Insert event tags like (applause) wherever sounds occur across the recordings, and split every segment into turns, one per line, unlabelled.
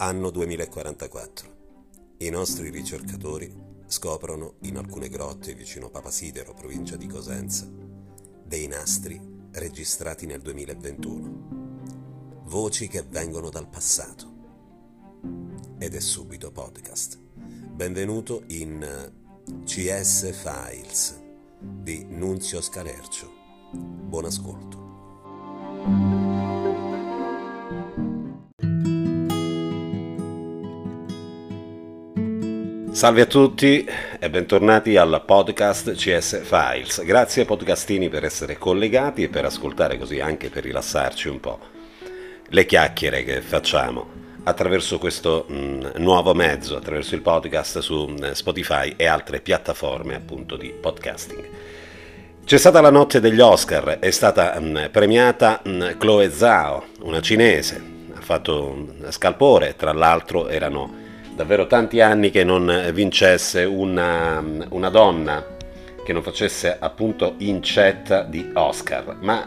Anno 2044. I nostri ricercatori scoprono in alcune grotte vicino Papasidero, provincia di Cosenza, dei nastri registrati nel 2021. Voci che vengono dal passato. Ed è subito podcast. Benvenuto in CS Files di Nunzio Scalercio. Buon ascolto. Salve a tutti e bentornati al podcast CS Files. Grazie podcastini per essere collegati e per ascoltare così anche per rilassarci un po' le chiacchiere che facciamo attraverso questo mh, nuovo mezzo, attraverso il podcast su mh, Spotify e altre piattaforme appunto di podcasting. C'è stata la notte degli Oscar, è stata mh, premiata Chloe Zhao, una cinese, ha fatto scalpore, tra l'altro erano davvero tanti anni che non vincesse una, una donna che non facesse appunto incetta di Oscar, ma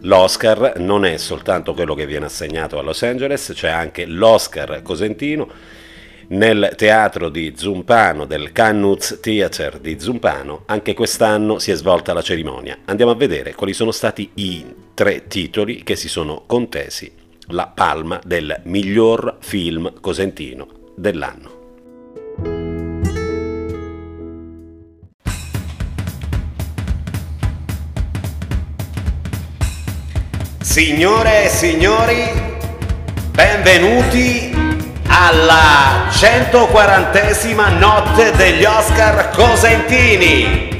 l'Oscar non è soltanto quello che viene assegnato a Los Angeles, c'è anche l'Oscar Cosentino. Nel teatro di Zumpano, del Cannuz Theater di Zumpano, anche quest'anno si è svolta la cerimonia. Andiamo a vedere quali sono stati i tre titoli che si sono contesi la palma del miglior film cosentino dell'anno. Signore e signori, benvenuti alla 140esima notte degli Oscar Cosentini.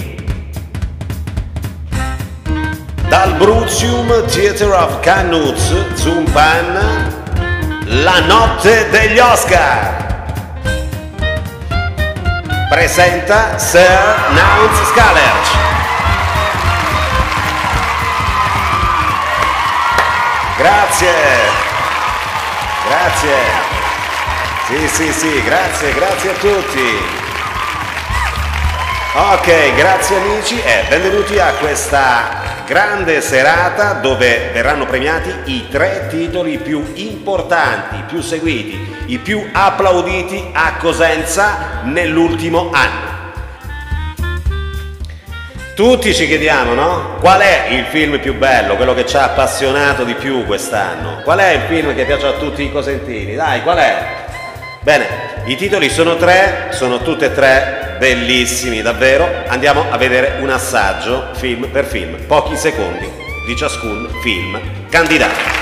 Dal Brucium Theatre of Cannuz, Zumpan, la notte degli Oscar presenta Sir Nance Scalerch. Grazie, grazie. Sì, sì, sì, grazie, grazie a tutti. Ok, grazie amici e benvenuti a questa grande serata dove verranno premiati i tre titoli più importanti, più seguiti, i più applauditi a Cosenza nell'ultimo anno. Tutti ci chiediamo, no? Qual è il film più bello, quello che ci ha appassionato di più quest'anno? Qual è il film che piace a tutti i cosentini? Dai, qual è? Bene, i titoli sono tre, sono tutte e tre bellissimi davvero. Andiamo a vedere un assaggio film per film, pochi secondi di ciascun film candidato.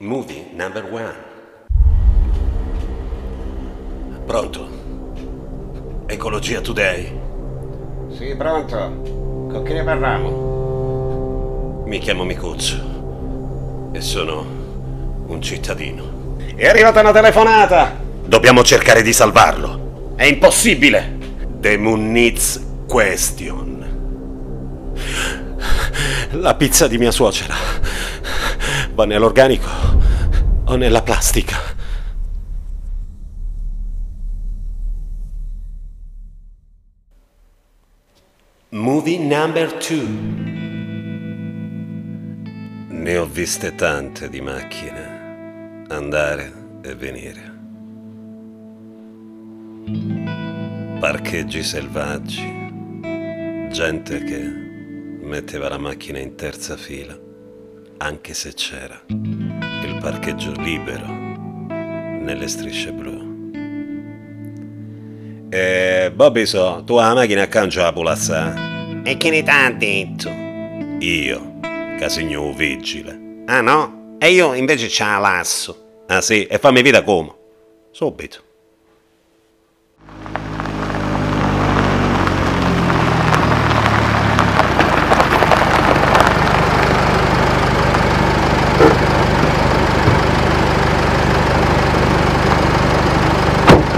Movie number one. Pronto? Ecologia Today.
Sì, pronto. Con chi ne parliamo?
Mi chiamo Micuccio e sono un cittadino.
È arrivata una telefonata!
Dobbiamo cercare di salvarlo. È impossibile! The Muniz Question. La pizza di mia suocera va nell'organico o nella plastica? Movie number two. Ne ho viste tante di macchine andare e venire. Parcheggi selvaggi, gente che metteva la macchina in terza fila, anche se c'era il parcheggio libero nelle strisce blu. E Bobby so, tu la macchina accanto la pulazza?
E che ne t'ha detto?
Io Casigno vigile.
Ah no? E io invece c'ha l'asso.
Ah sì? E fammi vita come? Subito.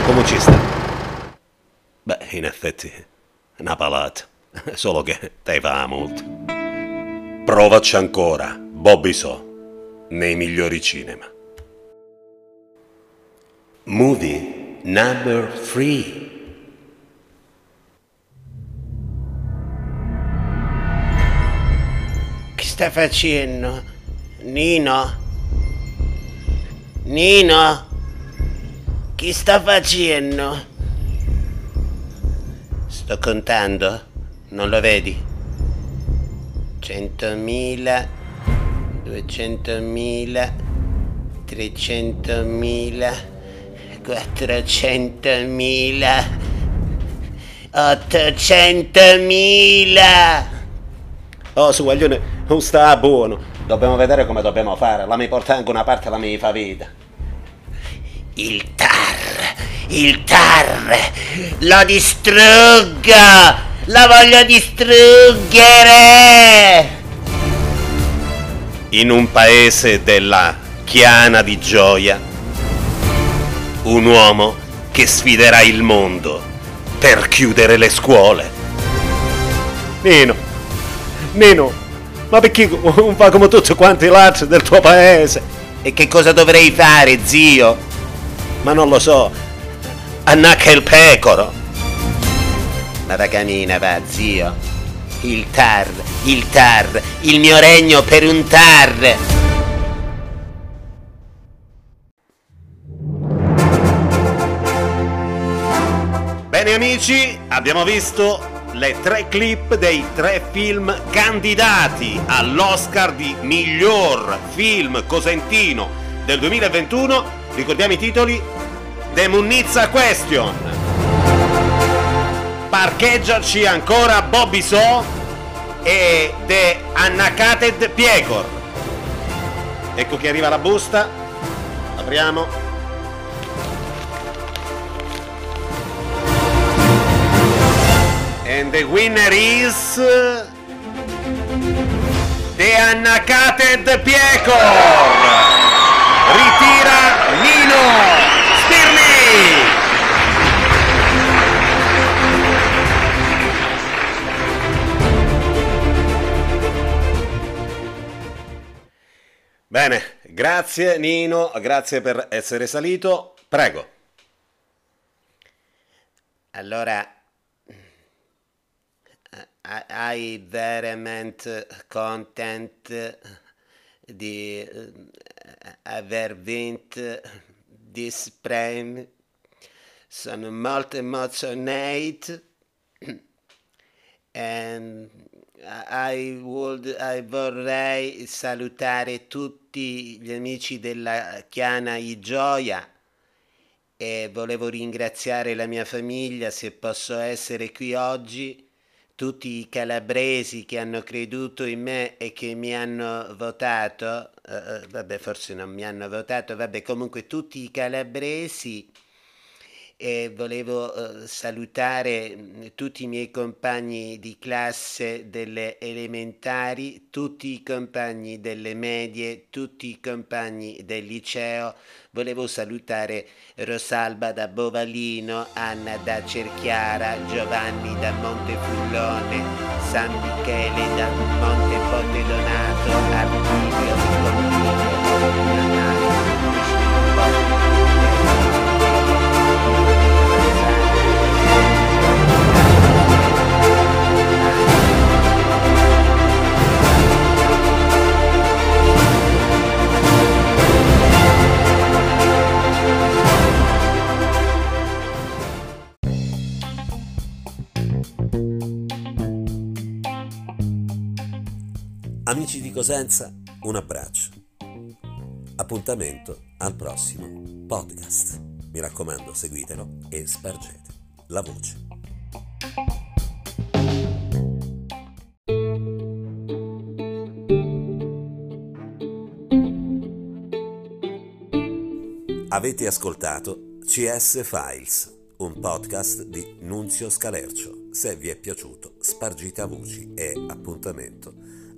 Come ci sta? Beh, in effetti, una palata. Solo che te fa molto. Provaci ancora, Bobby So, nei migliori cinema. Movie number 3 Che
sta facendo? Nino? Nino? Che sta facendo? Sto contando, non lo vedi? 100.000, 200.000, 300.000, 400.000, 800.000.
Oh, su guaglione, non sta buono. Dobbiamo vedere come dobbiamo fare. La mi porta anche una parte, la mi fa vita.
Il tar, il tar, lo distruggo, lo voglio distruggere.
In un paese della chiana di gioia, un uomo che sfiderà il mondo per chiudere le scuole. Nino, Nino, ma perché non fa come tutti quanti gli altri del tuo paese?
E che cosa dovrei fare, zio?
Ma non lo so, annacca il pecoro.
Ma va va, zio. Il tar, il tar, il mio regno per un tar.
Bene amici, abbiamo visto le tre clip dei tre film candidati all'Oscar di miglior film cosentino del 2021. Ricordiamo i titoli: The Munnizza Question, Parcheggiaci ancora Bobby So e The Unnacated Piecor. Ecco che arriva la busta. Apriamo. And the winner is the Unnacated Piecor. Ritira Nino Bene, grazie Nino, grazie per essere salito. Prego.
Allora, I, I veramente content di eh, aver vinto this premio. Sono molto emozionato. (clears throat) And would, vorrei salutare tutti gli amici della Chiana I Gioia e volevo ringraziare la mia famiglia se posso essere qui oggi, tutti i calabresi che hanno creduto in me e che mi hanno votato, eh, vabbè forse non mi hanno votato, vabbè comunque tutti i calabresi e volevo eh, salutare mh, tutti i miei compagni di classe delle elementari, tutti i compagni delle medie, tutti i compagni del liceo. Volevo salutare Rosalba da Bovalino, Anna da Cerchiara, Giovanni da Montefullone, San Michele da Monte Donato, Artilio di Pompiglia,
Amici di Cosenza, un abbraccio. Appuntamento al prossimo podcast. Mi raccomando, seguitelo e spargete la voce. Avete ascoltato CS Files, un podcast di Nunzio Scalercio. Se vi è piaciuto, spargite a voci e appuntamento